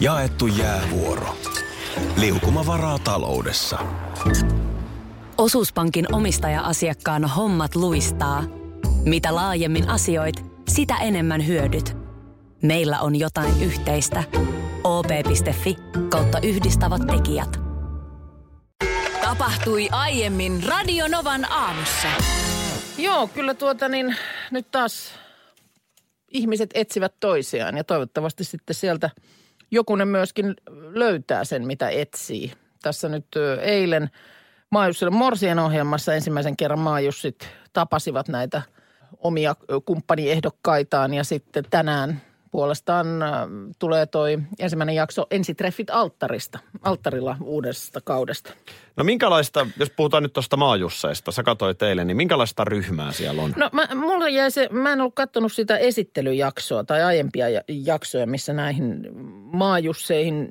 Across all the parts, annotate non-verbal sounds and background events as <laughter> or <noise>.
Jaettu jäävuoro. Liukuma varaa taloudessa. Osuuspankin omistaja-asiakkaan hommat luistaa. Mitä laajemmin asioit, sitä enemmän hyödyt. Meillä on jotain yhteistä. op.fi kautta yhdistävät tekijät. Tapahtui aiemmin Radionovan aamussa. Joo, kyllä tuota niin, nyt taas ihmiset etsivät toisiaan ja toivottavasti sitten sieltä jokunen myöskin löytää sen, mitä etsii. Tässä nyt eilen Maajussille Morsien ohjelmassa ensimmäisen kerran Maajussit tapasivat näitä omia ö, kumppaniehdokaitaan ja sitten tänään puolestaan ö, tulee toi ensimmäinen jakso Ensitreffit alttarista, alttarilla uudesta kaudesta. No minkälaista, jos puhutaan nyt tuosta maajusseista, sä katsoit eilen, niin minkälaista ryhmää siellä on? No mä, mulla jäi se, mä en ollut katsonut sitä esittelyjaksoa tai aiempia ja- jaksoja, missä näihin maajusseihin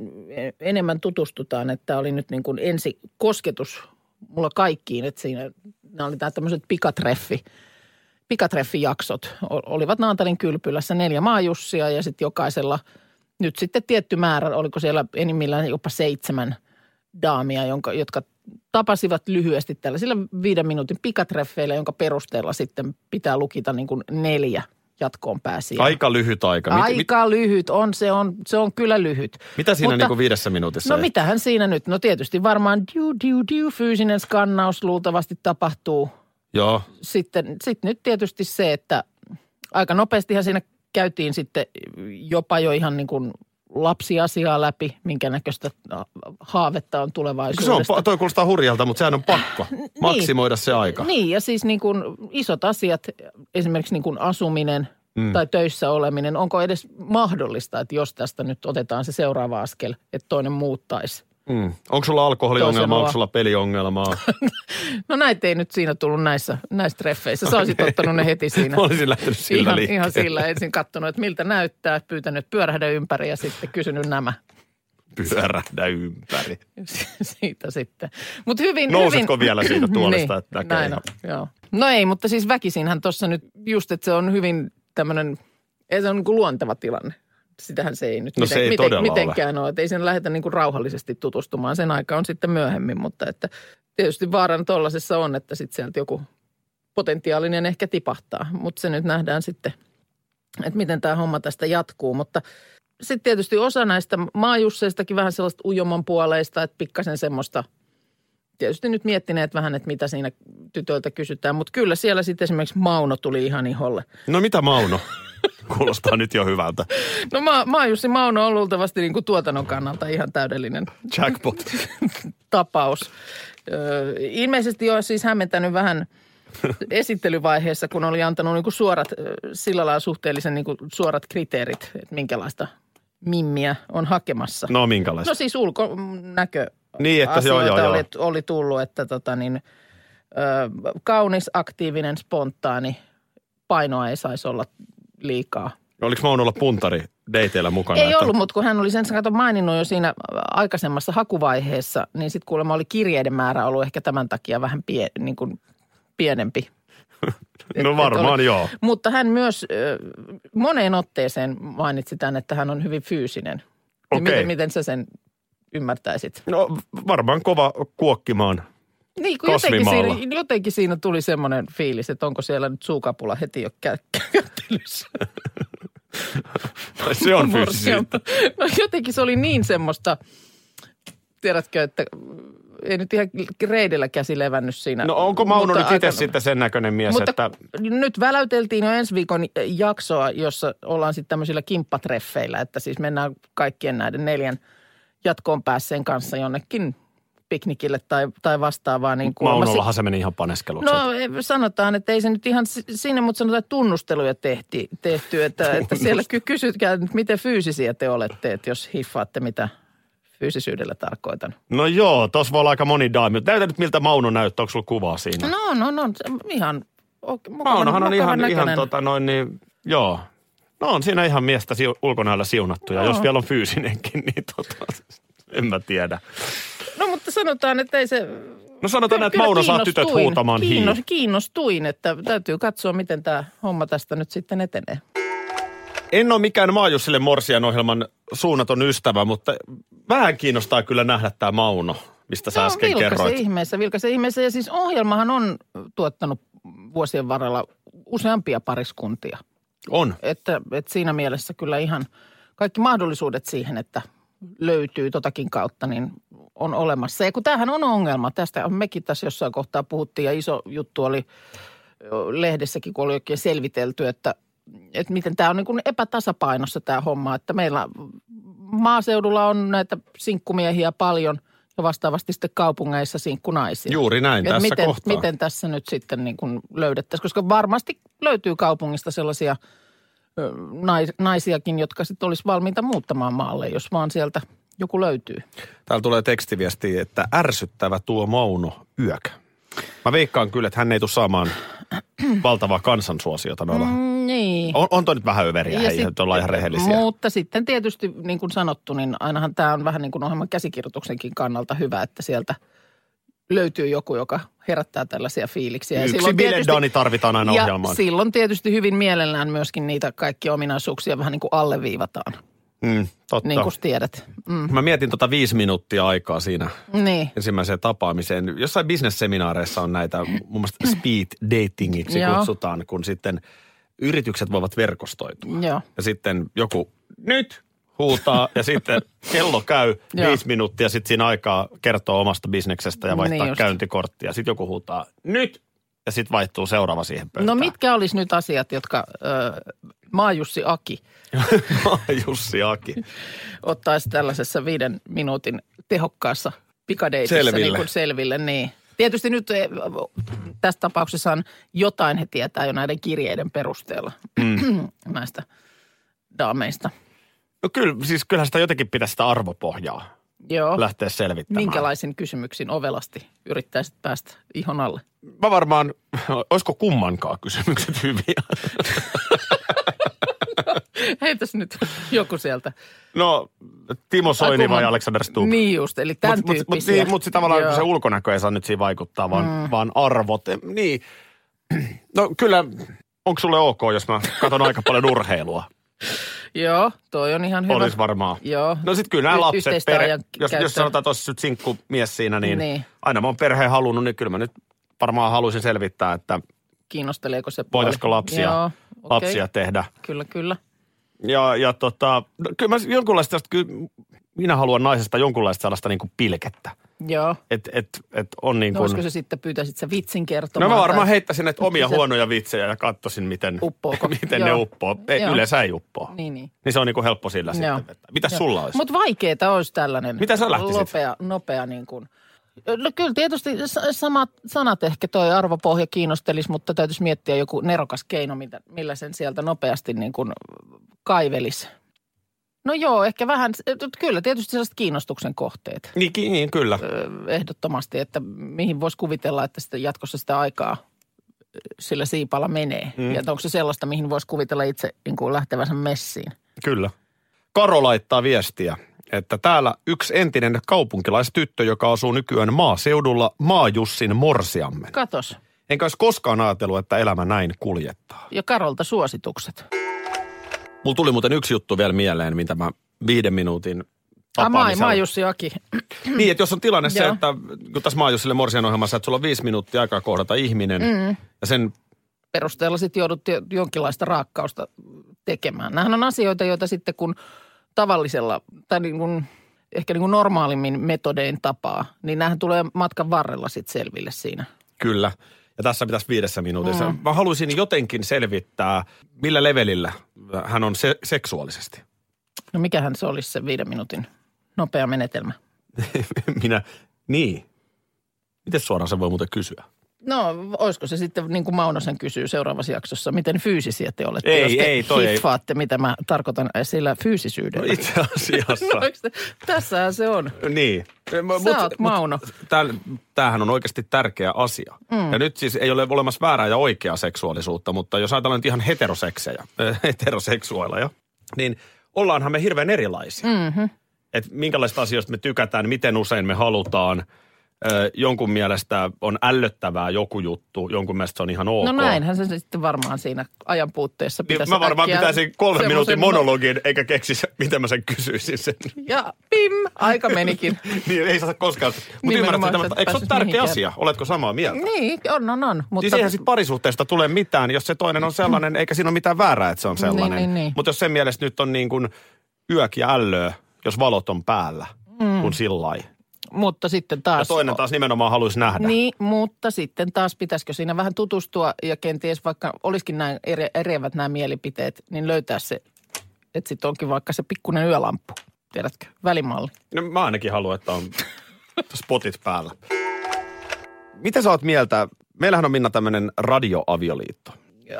enemmän tutustutaan, että oli nyt niin kuin ensi kosketus mulla kaikkiin, että siinä nämä oli tämmöiset pikatreffi, pikatreffijaksot. Olivat Naantalin kylpylässä neljä maajussia ja sitten jokaisella nyt sitten tietty määrä, oliko siellä enimmillään jopa seitsemän daamia, jonka, jotka tapasivat lyhyesti tällaisilla viiden minuutin pikatreffeillä, jonka perusteella sitten pitää lukita niin kuin neljä jatkoon pääsiä. Aika lyhyt aika. Mit, mit, Aika lyhyt on, se on, se on kyllä lyhyt. mitä siinä Mutta- niin kuin viidessä minuutissa? No ehtii? mitähän siinä nyt? No tietysti varmaan diu, diu, diu, fyysinen skannaus luultavasti tapahtuu. Joo. Sitten sit nyt tietysti se, että aika nopeastihan siinä käytiin sitten jopa jo ihan niin kuin lapsiasiaa läpi, minkä näköistä haavetta on Se on, tulevaisuudesta. toi kuulostaa hurjalta, mutta sehän on pakko maksimoida se aika. Niin, ja siis niin kuin isot asiat, esimerkiksi niin kuin asuminen mm. tai töissä oleminen, onko edes mahdollista, että jos tästä nyt otetaan se seuraava askel, että toinen muuttaisi? Mm. Onko sulla alkoholiongelmaa, Toisella onko sulla peliongelmaa? <laughs> No näitä ei nyt siinä tullut näissä, näissä treffeissä. Sä olisit <laughs> ottanut ne heti siinä. Mä olisin lähtenyt sillä ihan, liikkeelle. ihan sillä ensin katsonut, että miltä näyttää, pyytänyt pyörähdä ympäri ja sitten kysynyt nämä Pyörähdä ympäri. <laughs> siitä sitten. Mutta hyvin, Nousetko hyvin, vielä siitä <clears throat> tuolista, niin, että näkee näin on, joo. No ei, mutta siis väkisinhän tuossa nyt just, että se on hyvin tämmöinen, ei se on niin kuin luonteva tilanne. Sitähän se ei nyt No se ei ole. mitenkään ole. Että ei sen lähdetä niin kuin rauhallisesti tutustumaan. Sen aika on sitten myöhemmin, mutta että tietysti vaarana tuollaisessa on, että sitten sieltä joku potentiaalinen ehkä tipahtaa. Mutta se nyt nähdään sitten, että miten tämä homma tästä jatkuu. Mutta sitten tietysti osa näistä maajusseistakin vähän sellaista ujoman puoleista, että pikkasen semmoista tietysti nyt miettineet vähän, että mitä siinä tytöiltä kysytään. Mutta kyllä siellä sitten esimerkiksi Mauno tuli ihan iholle. No mitä Mauno? Kuulostaa nyt jo hyvältä. No Ma- Maajussi Mauno on luultavasti niin kuin tuotannon kannalta ihan täydellinen Jackpot. <laughs> tapaus. Öö, ilmeisesti on siis hämmentänyt vähän esittelyvaiheessa, kun oli antanut niin kuin suorat, ö, sillä lailla suhteellisen niin kuin suorat kriteerit, että minkälaista mimmiä on hakemassa. No minkälaista? No siis ulkonäkö Niin, että se- joo, joo, joo. oli, oli tullut, että tota niin, ö, kaunis, aktiivinen, spontaani, painoa ei saisi olla liikaa. Oliko Maunolla puntari dateilla mukana? Ei että- ollut, mutta kun hän oli sen kato maininnut jo siinä aikaisemmassa hakuvaiheessa, niin sitten kuulemma oli kirjeiden määrä ollut ehkä tämän takia vähän pie, niin kuin pienempi. <laughs> No varmaan oli- joo. Mutta hän myös ö, moneen otteeseen mainitsi tämän, että hän on hyvin fyysinen. Niin Okei. miten, miten sä sen ymmärtäisit? No varmaan kova kuokkimaan. Niin, kun jotenkin siinä, jotenkin siinä tuli semmoinen fiilis, että onko siellä nyt suukapula heti jo kä- <laughs> kättelyssä. Tai se on fyysisyyttä. No jotenkin se oli niin semmoista, tiedätkö, että ei nyt ihan reidellä käsi levännyt siinä. No onko Mauno nyt itse sitten sen näköinen mies, Mutta että nyt väläyteltiin jo ensi viikon jaksoa, jossa ollaan sitten tämmöisillä kimppatreffeillä, että siis mennään kaikkien näiden neljän jatkoon päässeen kanssa jonnekin piknikille tai, tai vastaavaa. Niin si- Maunollahan se meni ihan paneskeluksi. No eh, sanotaan, että ei se nyt ihan si- sinne, mutta sanotaan, että tunnusteluja tehti, tehty, että, että siellä ky- kysytkää, että miten fyysisiä te olette, että jos hiffaatte, mitä fyysisyydellä tarkoitan. No joo, tos voi olla aika moni daami. Näytä nyt miltä Mauno näyttää, onko sulla kuvaa siinä? No, no, no, ihan okay, mukavan, Maunohan on ihan, ihan näköinen. tota noin niin, joo. No on siinä ihan miestä siu, ulkonäöllä siunattu ja Joo. jos vielä on fyysinenkin, <laughs> niin tota, en mä tiedä. No mutta sanotaan, että ei se... No sanotaan, Kyllä että Mauno saa tytöt huutamaan Kiinnos, hiin. Kiinnostuin, että täytyy katsoa, miten tämä homma tästä nyt sitten etenee. En ole mikään Maajussille Morsian ohjelman suunnaton ystävä, mutta vähän kiinnostaa kyllä nähdä tämä Mauno, mistä sä äsken vilkase kerroit. ihmeessä, vilkase ihmeessä. Ja siis ohjelmahan on tuottanut vuosien varrella useampia pariskuntia. On. Että, että siinä mielessä kyllä ihan kaikki mahdollisuudet siihen, että löytyy totakin kautta, niin on olemassa. Ja kun tämähän on ongelma, tästä mekin tässä jossain kohtaa puhuttiin ja iso juttu oli lehdessäkin, kun oli oikein selvitelty, että, että miten tämä on niin kuin epätasapainossa tämä homma, että meillä maaseudulla on näitä sinkkumiehiä paljon ja vastaavasti sitten kaupungeissa sinkkunaisia. Juuri näin Et tässä miten, kohtaa. miten tässä nyt sitten niin kuin löydettäisiin, koska varmasti löytyy kaupungista sellaisia nais, naisiakin, jotka sitten olisi valmiita muuttamaan maalle, jos vaan sieltä joku löytyy. Täällä tulee tekstiviesti, että ärsyttävä tuo Mauno yökä. Mä veikkaan kyllä, että hän ei tule saamaan <clears throat> valtavaa kansansuosiota noilla. Mm. Niin. On, on toi nyt vähän överiä, hei, sit- ollaan ihan rehellisiä. Mutta sitten tietysti, niin kuin sanottu, niin ainahan tämä on vähän niin kuin ohjelman käsikirjoituksenkin kannalta hyvä, että sieltä löytyy joku, joka herättää tällaisia fiiliksiä. Ja Yksi silloin Bile tietysti- Dani tarvitaan aina ja ohjelmaan. silloin tietysti hyvin mielellään myöskin niitä kaikkia ominaisuuksia vähän niin kuin alleviivataan, Mm, totta. niin kuin tiedät. Mm. Mä mietin tota viisi minuuttia aikaa siinä Niin. ensimmäiseen tapaamiseen. Jossain bisnesseminaareissa on näitä, mun mielestä speed datingiksi Joo. kutsutaan, kun sitten yritykset voivat verkostoitua. Joo. Ja sitten joku, nyt huutaa ja sitten kello käy <laughs> viisi minuuttia, sitten siinä aikaa kertoo omasta bisneksestä ja vaihtaa Niin niin just. käyntikorttia. Sitten joku huutaa, nyt! Ja sitten vaihtuu seuraava siihen pöytään. No mitkä olisi nyt asiat, jotka ö, Maajussi Aki <laughs> Jussi Aki. <laughs> ottaisi tällaisessa viiden minuutin tehokkaassa pikadeitissä Selville. Niin kuin selville. Niin. Tietysti nyt eh, tässä tapauksessa on jotain he tietää jo näiden kirjeiden perusteella mm. <clears throat> näistä daameista. No kyllä, siis kyllähän sitä jotenkin pitäisi sitä arvopohjaa Joo. lähteä selvittämään. Minkälaisin kysymyksin ovelasti yrittäisit päästä ihon alle? Mä varmaan, olisiko kummankaan kysymykset hyviä? <laughs> Heitäs nyt joku sieltä. No, Timo Soini Ai, vai kumman- Alexander Stubb? Niin just, eli tämän Mutta mut, mut, niin, mut sit tavallaan Joo. se ulkonäkö ei saa nyt siinä vaikuttaa, vaan, mm. vaan arvot. Niin. <clears throat> No kyllä, onko sulle ok, jos mä katson aika paljon urheilua? Joo, toi on ihan hyvä. Olisi varmaan. Joo. No sitten kyllä nämä Y- lapset, yhteistä perhe, jos, jos sanotaan tuossa nyt sinkkumies siinä, niin, Niin. aina mä oon perheen halunnut, niin kyllä mä nyt varmaan haluaisin selvittää, että Kiinnosteleeko se puoli? voitaisiko lapsia, Joo, okei. lapsia tehdä. Kyllä, kyllä. Ja, ja tota, no, kyllä mä jonkunlaista, sellaista- kyllä minä haluan naisesta jonkunlaista sellaista niin kuin pilkettä. Joo. Että et, et on niin No kuin... olisiko se sitten, pyytäisit sä vitsin No kertomaan? mä varmaan tai- heittäisin näitä omia Se- huonoja vitsejä ja katsoisin, miten, <laughs> miten ne uppoo. Ei, Joo. yleensä ei uppoo. Niin, niin. Niin se on niin kuin helppo sillä Joo. sitten. Että Mitäs sulla olisi? Mutta vaikeeta olisi tällainen. Mitä sä lähtisit? Nopea, nopea niin kuin. No kyllä tietysti sa- samat sanat ehkä toi arvopohja kiinnostelisi, mutta täytyisi miettiä joku nerokas keino, mitä, millä sen sieltä nopeasti niin kuin kaivelisi. No joo, ehkä vähän, kyllä tietysti sellaiset kiinnostuksen kohteet Niin, niin, kyllä. ehdottomasti, että mihin voisi kuvitella, että sitten jatkossa sitä aikaa sillä siipalla menee. Mm. Ja onko se sellaista, mihin voisi kuvitella itse niin kuin lähtevänsä messiin. Kyllä. Karo laittaa viestiä, että täällä yksi entinen kaupunkilaistyttö, joka asuu nykyään maaseudulla, Maajussin morsiammen. Katos. Enkä olisi koskaan ajatellut, että elämä näin kuljettaa. Ja Karolta suositukset. Mulla tuli muuten yksi juttu vielä mieleen, mitä mä viiden minuutin Ah, maa, tapaamisella... maa Jussi Aki. Niin, että jos on tilanne se, että kun tässä Maajussille Morsian ohjelmassa, että sulla on viisi minuuttia aikaa kohdata ihminen, mm. ja sen Perusteella sitten joudut jo- jonkinlaista raakkausta tekemään. Nämähän on asioita, joita sitten kun tavallisella tai niin kuin, ehkä niin kuin normaalimmin metodein tapaa, niin nämähän tulee matkan varrella sitten selville siinä. Kyllä. Ja tässä pitäisi viidessä minuutissa. Mm. Mä haluaisin jotenkin selvittää, millä levelillä hän on se- seksuaalisesti. No mikähän se olisi se viiden minuutin nopea menetelmä? <laughs> Minä, niin. Miten suoraan se voi muuten kysyä? No, olisiko se sitten, niin kuin Maunosen kysyy seuraavassa jaksossa, miten fyysisiä te olette, Ei, jos te ei, toi ei. hiffaatte, mitä mä tarkoitan sillä fyysisyydellä. No itse asiassa. <laughs> No, te- tässähän se on. niin. Sä oot Mauno. Tämähän on oikeasti tärkeä asia. Mm. Ja nyt siis ei ole olemassa väärää ja oikeaa seksuaalisuutta, mutta jos ajatellaan nyt ihan heteroseksejä, äh, heteroseksuaaleja, niin ollaanhan me hirveän erilaisia. Mm-hmm. Että minkälaisista asioista me tykätään, miten usein me halutaan. Ö, jonkun mielestä on ällöttävää joku juttu, jonkun mielestä se on ihan ok. No näinhän se sitten varmaan siinä ajan puutteessa Niin pitäisi mä varmaan pitäisin kolmen minuutin monologin, eikä keksisi, miten mä sen kysyisin sen. Ja pim, aika menikin. <laughs> niin ei saa koskaan. Mutta ymmärrät, että et eikö se ole tärkeä mihinkään. asia? Oletko samaa mieltä? niin, on, on, on. Mutta siis eihän sit parisuhteesta tule mitään, jos se toinen on sellainen, eikä siinä ole mitään väärää, että se on sellainen. niin, niin. Mutta jos sen mielestä nyt on niin kuin yök ja ällöä, jos valot on päällä, mm. kun sillai. Mutta sitten Ja taas... toinen taas nimenomaan haluaisi nähdä. Niin, mutta sitten taas pitäisikö siinä vähän tutustua ja kenties vaikka olisikin näin eri, eriävät nämä mielipiteet, niin löytää se, että sitten onkin vaikka se pikkuinen yölamppu, tiedätkö, välimalli. No, mä ainakin haluan, että on spotit päällä. Mitä sä oot mieltä? Meillähän on Minna tämmöinen radioavioliitto.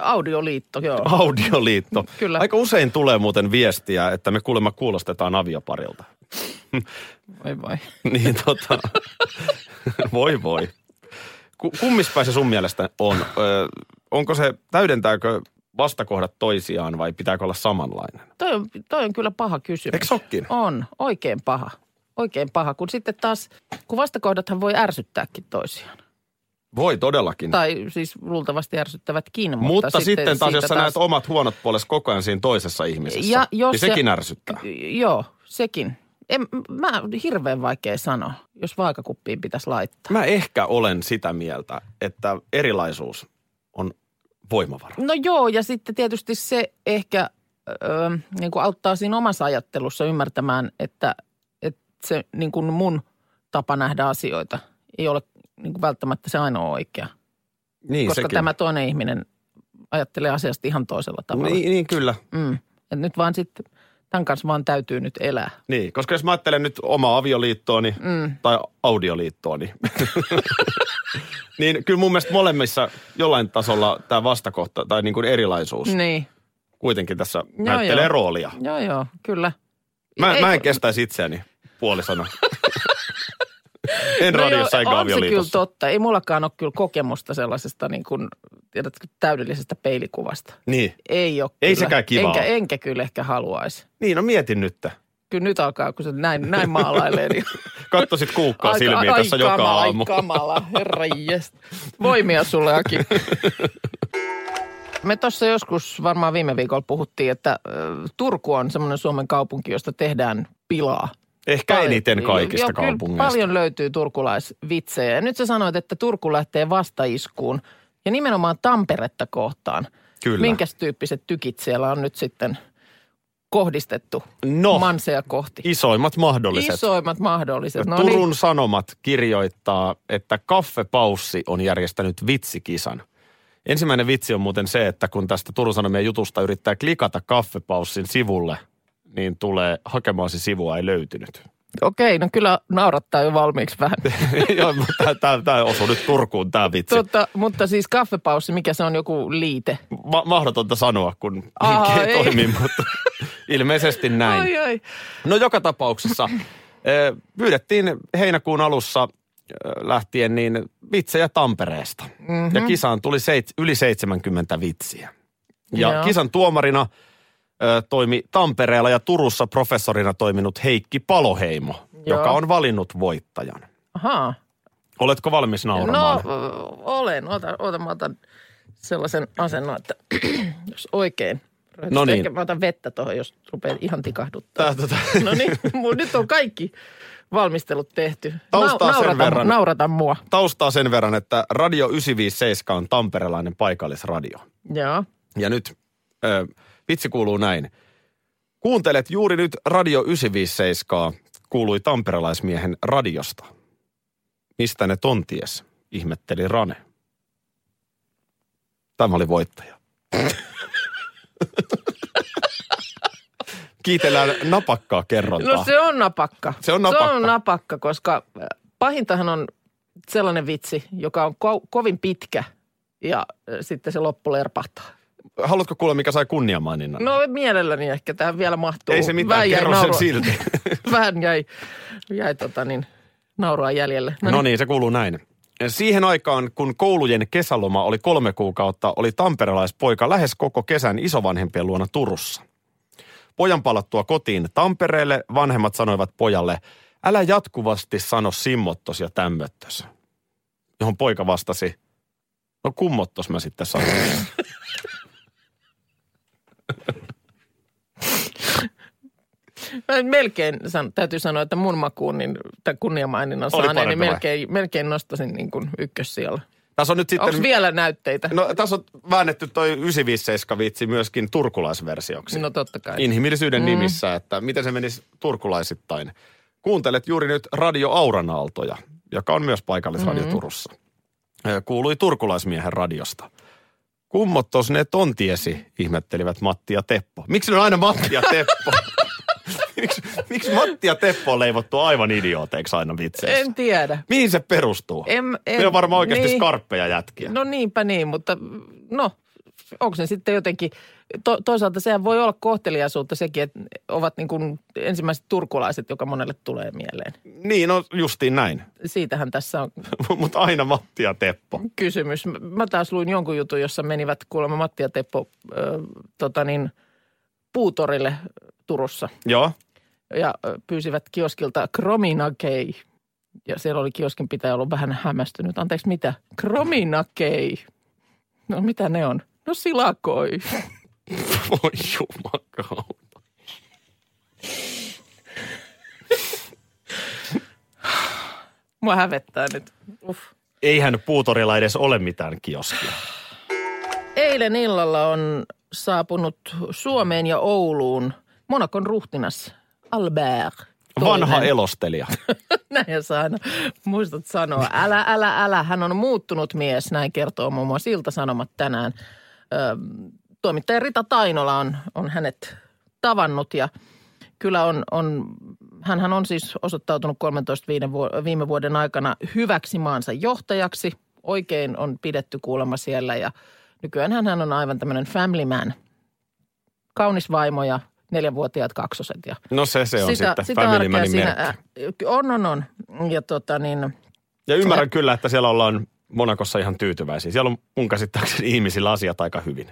Audioliitto, joo. Audioliitto. Kyllä. Aika usein tulee muuten viestiä, että me kuulemma kuulostetaan avioparilta. <laughs> Voi voi. <laughs> niin tota, <laughs> voi voi. Ku, kummispäin se sun mielestä on? Ö, onko se, täydentääkö vastakohdat toisiaan vai pitääkö olla samanlainen? Toi on, toi on kyllä paha kysymys. Eikö sokkin? On, oikein paha. Oikein paha, kun sitten taas, kun vastakohdathan voi ärsyttääkin toisiaan. Voi todellakin. Tai siis luultavasti ärsyttävätkin, mutta, Mutta, sitten, sitten taas, jos sä näet omat huonot puolesi koko ajan siinä toisessa ihmisessä, Ja jos niin se- sekin ärsyttää. Joo, sekin. En, mä hirveän vaikea sanoa, jos vaakakuppiin pitäisi laittaa. Mä ehkä olen sitä mieltä, että erilaisuus on voimavara. No joo, ja sitten tietysti se ehkä öö, niin kuin auttaa siinä omassa ajattelussa ymmärtämään, että, että se niin kuin mun tapa nähdä asioita ei ole niin kuin välttämättä se ainoa oikea. Niin, koska sekin. tämä toinen ihminen ajattelee asiasta ihan toisella tavalla. Niin, niin kyllä. Mm. Et nyt vaan sitten, tämän kanssa vaan täytyy nyt elää. Niin, koska jos mä ajattelen nyt omaa avioliittooni mm. tai audioliittooni, <laughs> niin kyllä mun mielestä molemmissa jollain tasolla tämä vastakohta tai niin kuin erilaisuus Niin. kuitenkin tässä Joo, näyttelee joo. roolia. Joo, joo, kyllä. Mä, Ei- mä en kestäisi itseäni puolisana. <laughs> en No radiossa joo, eikä on se kyllä avioliitossa. totta. Ei mullakaan ole kyllä kokemusta sellaisesta niin kuin, tiedätkö, täydellisestä peilikuvasta. Niin. Ei ole Ei kyllä. sekään kivaa enkä, enkä kyllä ehkä haluaisi. Niin, no mietin nyt. Kyllä nyt alkaa, kun se näin, näin maalailee, niin <laughs> Katso sit kuukkaa silmiä tässä ai, joka kamala, aamu. Ai kamala, herra. Voimia sulle, Aki. <laughs> Me tuossa joskus varmaan viime viikolla puhuttiin, että Turku on semmoinen Suomen kaupunki, josta tehdään pilaa. Ehkä Paljon- eniten kaikista kyllä kaupungeista. Paljon löytyy turkulaisvitsejä. Ja nyt sä sanoit, että Turku lähtee vastaiskuun ja nimenomaan Tamperetta kohtaan. Kyllä. Minkäs tyyppiset tykit siellä on nyt sitten kohdistettu No. manseja kohti? Isoimmat mahdolliset. Isoimmat mahdolliset. No Turun niin. Sanomat kirjoittaa, että Kaffepaussi on järjestänyt vitsikisan. Ensimmäinen vitsi on muuten se, että kun tästä Turun Sanomien jutusta yrittää klikata Kaffepaussin sivulle, niin tulee hakemaasi sivua ei löytynyt. Okei, no kyllä naurattaa jo valmiiksi vähän. <laughs> Joo, mutta tämä, osuu nyt Turkuun tämä vitsi. Tota, mutta siis kaffepaussi, mikä se on joku liite? Ma- mahdotonta sanoa, kun liike ei toimi, mutta <laughs> ilmeisesti näin. Ai ai. No joka tapauksessa <laughs> eh, pyydettiin heinäkuun alussa eh, lähtien niin vitsejä Tampereesta. Mm-hmm. Ja kisaan tuli seit, yli 70 vitsiä. Ja Joo. kisan tuomarina toimi Tampereella ja Turussa professorina toiminut Heikki Paloheimo, Joo. joka on valinnut voittajan. Ahaa. Oletko valmis nauramaan? No, olen. Ota, ota, mä otan sellaisen asennon, että <clears throat> jos oikein. No niin. Ehkä mä otan vettä tuohon, jos rupeaa ihan tikahduttaa. Tää, tota, <laughs> No niin, mun nyt on kaikki valmistelut tehty. Taustaa sen naurata, verran. naurata mua. taustaa sen verran, että Radio 957 on tamperelainen paikallisradio. Joo. Ja nyt ö, vitsi kuuluu näin. Kuuntelet juuri nyt Radio 957 kuului tamperelaismiehen radiosta. Mistä ne tonties, ihmetteli Rane. Tämä oli voittaja. <laughs> Kiitellään napakkaa kerrontaa. No se on napakka. Se on napakka. Se on napakka, koska pahintahan on sellainen vitsi, joka on ko- kovin pitkä ja sitten se loppu lerpahtaa. Haluatko kuulla, mikä sai kunniamaininnan? No mielelläni ehkä tähän vielä mahtuu. Ei se mitään, Vähän kerro sen naurua- silti. <laughs> Vähän jäi, jäi tota niin, naurua jäljelle. No niin, se kuuluu näin. Siihen aikaan, kun koulujen kesäloma oli kolme kuukautta, oli tamperelaispoika lähes koko kesän isovanhempien luona Turussa. Pojan palattua kotiin Tampereelle vanhemmat sanoivat pojalle, älä jatkuvasti sano simmottos ja tämmöttös. Johon poika vastasi, no kummottos mä sitten sanon. <laughs> Mä melkein san, täytyy sanoa, että mun makuun niin, tai kunniamaininnan saaneen, niin melkein, melkein nostasin niin kuin ykkössijalla. Tässä on nyt sitten... Onko vielä näytteitä? No tässä on väännetty toi 957 vitsi myöskin turkulaisversioksi. No totta kai. Inhimillisyyden mm. nimissä, että miten se menisi turkulaisittain. Kuuntelet juuri nyt Radio Auranaaltoja, joka on myös paikallisradio mm. Turussa. Kuului turkulaismiehen radiosta. Kummottos ne tontiesi, ihmettelivät Matti ja Teppo. Miksi ne on aina Matti ja <laughs> Teppo? Miksi, miksi Matti ja Teppo on leivottu aivan idiooteiksi aina vitseissä? En tiedä. Mihin se perustuu? En, en, on varmaan oikeasti niin. skarppeja jätkiä. No niinpä niin, mutta no, onko se sitten jotenkin, to, toisaalta sehän voi olla kohteliaisuutta sekin, että ovat niin kuin ensimmäiset turkulaiset, joka monelle tulee mieleen. Niin, no justiin näin. Siitähän tässä on <laughs> Mutta aina Matti ja Teppo. kysymys. Mä taas luin jonkun jutun, jossa menivät kuulemma Matti ja Teppo äh, tota niin, puutorille Turussa Joo. ja pyysivät kioskilta Krominakei. Ja siellä oli kioskin pitäjä ollut vähän hämmästynyt. Anteeksi, mitä? Krominakei. No mitä ne on? No silakoi. <laughs> Voi jumakauta. Mua hävettää nyt. Uff. Eihän puutorilla edes ole mitään kioskia. Eilen illalla on saapunut Suomeen ja Ouluun Monakon ruhtinas Albert. Vanha toinen. elostelija. <laughs> Näin sä aina muistat sanoa. Älä, älä, älä. Hän on muuttunut mies, näin kertoo muun muassa Ilta-Sanomat tänään. Ö, toimittaja Rita Tainola on, on hänet tavannut ja kyllä on, on hänhän on siis osoittautunut 13 viime vuo- viime vuoden aikana hyväksi maansa johtajaksi. Oikein on pidetty kuulemma siellä ja nykyään hän on aivan tämmöinen family man. Kaunis vaimo ja neljänvuotiaat kaksoset ja No se se on sitten Family arkea Manin siinä, On, on, on. Ja tota niin, Ja ymmärrän kyllä, että siellä ollaan Monakossa ihan tyytyväisiä. Siellä on mun käsittääkseni ihmisillä asiat aika hyvin.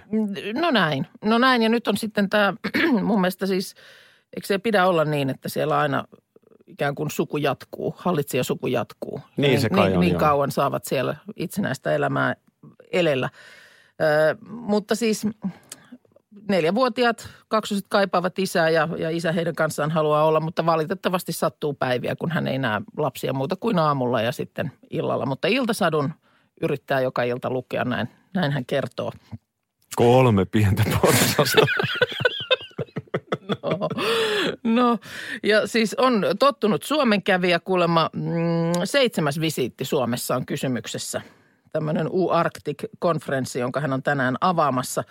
no näin. No näin ja nyt on sitten tämä <clears throat> mun mielestä siis, eikö se pidä olla niin, että siellä aina ikään kuin suku jatkuu, hallitsija suku jatkuu. Ja Niin se kai niin, on, niin joo. kauan saavat siellä itsenäistä elämää elellä. Ö, mutta siis neljävuotiaat kaksoset kaipaavat isää ja, ja isä heidän kanssaan haluaa olla, mutta valitettavasti sattuu päiviä, kun hän ei näe lapsia muuta kuin aamulla ja sitten illalla. Mutta iltasadun yrittää joka ilta lukea, näin, näin hän kertoo. Kolme pientä porsasta. No, no, ja siis on tottunut Suomen kävijä kuulemma mm, seitsemäs visiitti Suomessa on kysymyksessä. Tämmöinen U-Arctic-konferenssi, jonka hän on tänään avaamassa.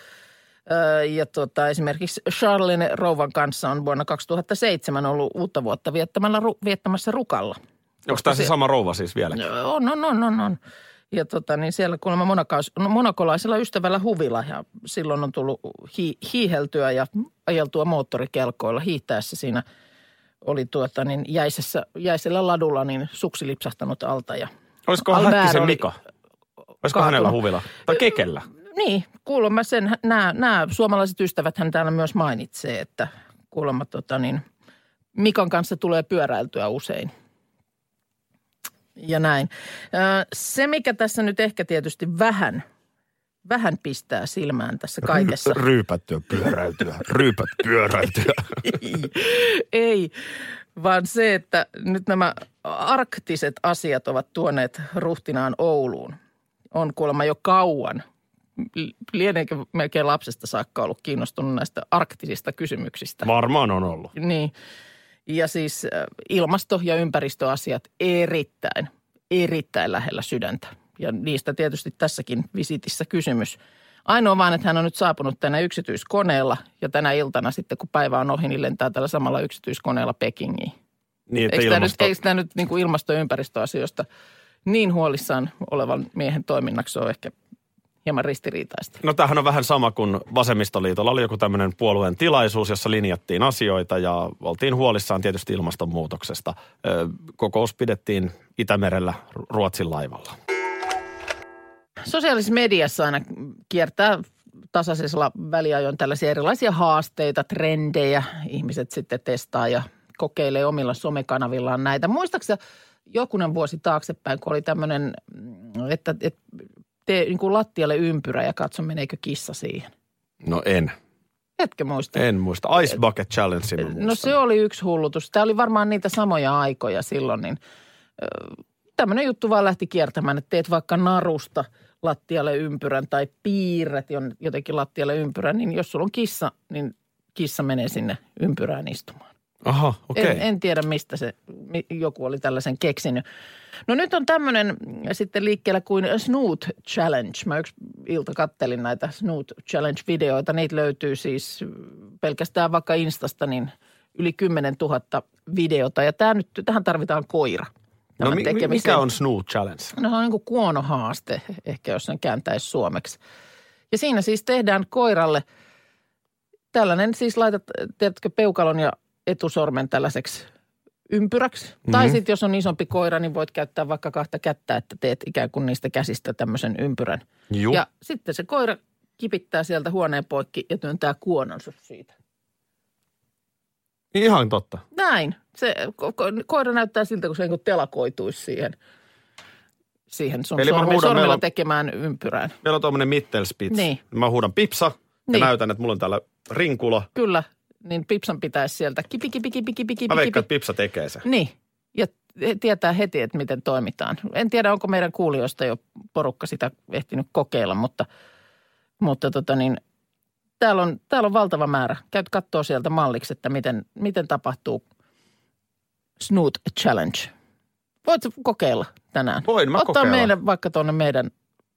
Ja tota, esimerkiksi Charlene Rouvan kanssa on vuonna 2007 ollut uutta vuotta viettämällä, viettämässä Rukalla. Onko tämä se se- sama rouva siis vielä? On, on, on, on, on. Ja tota, niin siellä kuulemma monakaus, no, monakolaisella ystävällä huvila ja silloin on tullut hi, hiiheltyä ja ajeltua moottorikelkoilla hiihtäessä siinä oli tuota niin jäisessä, jäisellä ladulla niin suksi lipsahtanut alta ja Olisiko Häkkisen Mika? Olisiko kaatunut. hänellä huvila? Tai Kekellä? Niin, kuulemma sen, nämä, nämä suomalaiset ystävät hän täällä myös mainitsee, että kuulemma tota niin, Mikan kanssa tulee pyöräiltyä usein. Ja näin. Se, mikä tässä nyt ehkä tietysti vähän, vähän pistää silmään tässä kaikessa. Ryypättyä pyöräytyä. Ryypät pyöräytyä. Ei, vaan se, että nyt nämä arktiset asiat ovat tuoneet ruhtinaan Ouluun. On kuulemma jo kauan. Lieneekö melkein lapsesta saakka ollut kiinnostunut näistä arktisista kysymyksistä. Varmaan on ollut. Niin. Ja siis äh, ilmasto- ja ympäristöasiat erittäin, erittäin lähellä sydäntä. Ja niistä tietysti tässäkin visitissä kysymys. Ainoa vaan, että hän on nyt saapunut tänne yksityiskoneella ja tänä iltana sitten, kun päivä on ohi, niin lentää tällä samalla yksityiskoneella Pekingiin. Niin, että Eikö tämä nyt, ilmasto... eikö tämä nyt niin kuin ilmasto- ja ympäristöasioista niin huolissaan olevan miehen toiminnaksi on ehkä hieman ristiriitaista? No tämähän on vähän sama kuin Vasemmistoliitolla oli joku tämmöinen puolueen tilaisuus, jossa linjattiin asioita ja oltiin huolissaan tietysti ilmastonmuutoksesta. Kokous pidettiin Itämerellä Ru- Ruotsin laivalla. Sosiaalisessa mediassa aina kiertää tasaisella väliajoin tällaisia erilaisia haasteita, trendejä. Ihmiset sitten testaa ja kokeilee omilla somekanavillaan näitä. Muistaakseni jokunen vuosi taaksepäin, kun oli tämmöinen, mm, että, että tee niin kuin lattialle ympyrä ja katso, meneekö kissa siihen. No en. Etkö muista? En muista. Ice Bucket Challenge No muistan. se oli yksi hullutus. Tämä oli varmaan niitä samoja aikoja silloin, niin tämmöinen juttu vaan lähti kiertämään, että teet vaikka narusta lattialle ympyrän tai piirret jotenkin lattialle ympyrän, niin jos sulla on kissa, niin kissa menee sinne ympyrään istumaan. Aha, okei. En, en tiedä, mistä se joku oli tällaisen keksinyt. No nyt on tämmöinen sitten liikkeellä kuin Snoot Challenge. Mä yksi ilta kattelin näitä Snoot Challenge-videoita. Niitä löytyy siis pelkästään vaikka Instasta niin yli 10 000 videota. Ja tää nyt, tähän tarvitaan koira. No mi- tekemiseen. mikä on Snoot Challenge? No se on niin kuin kuonohaaste, ehkä jos sen kääntäisi suomeksi. Ja siinä siis tehdään koiralle tällainen, siis laitat, tiedätkö, peukalon ja etusormen tällaiseksi ympyräksi. Mm-hmm. Tai sitten jos on isompi koira, niin voit käyttää vaikka kahta kättä, että teet ikään kuin niistä käsistä tämmöisen ympyrän. Juu. Ja sitten se koira kipittää sieltä huoneen poikki ja työntää kuononsa siitä. Ihan totta. Näin. Se ko- ko- koira näyttää siltä, kun se niin telakoituisi siihen, siihen sun Eli sormi, huudan, sormella on- tekemään ympyrään. Meillä on tuommoinen Mittelspitz. Niin. Mä huudan pipsa ja Niin. näytän, että mulla on täällä rinkula. Kyllä, niin Pipsan pitäisi sieltä kipi, kipi, kipi, kipi, kipi, Mä veikkaan, että pipsa tekee sen. Niin, ja tietää heti, että miten toimitaan. En tiedä, onko meidän kuulijoista jo porukka sitä ehtinyt kokeilla, mutta, mutta tota niin, täällä, on, täällä on valtava määrä. Käyt katsoo sieltä malliksi, että miten, miten tapahtuu Snoot Challenge. Voit kokeilla tänään. Voin mä Ottaa kokeilla. meille vaikka tuonne meidän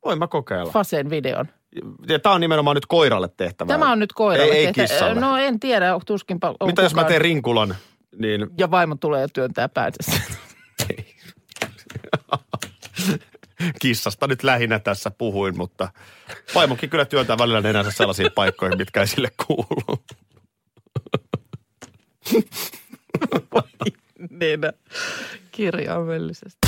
Voin mä kokeilla. Faseen videon. Ja tää on nimenomaan nyt koiralle tehtävä. Tämä on nyt koiralle. Ei, ei tehtä- kissalle. No en tiedä, tuskinpa on Mitä jos mä kukaan- teen rinkulan, niin Ja vaimo tulee ja työntää päänsä. <laughs> kissasta nyt lähinnä tässä puhuin, mutta vaimokin kyllä työntää välillä nenänsä sellaisiin paikkoihin, mitkä ei sille kuulu. <laughs> niin, kirjaimellisesti.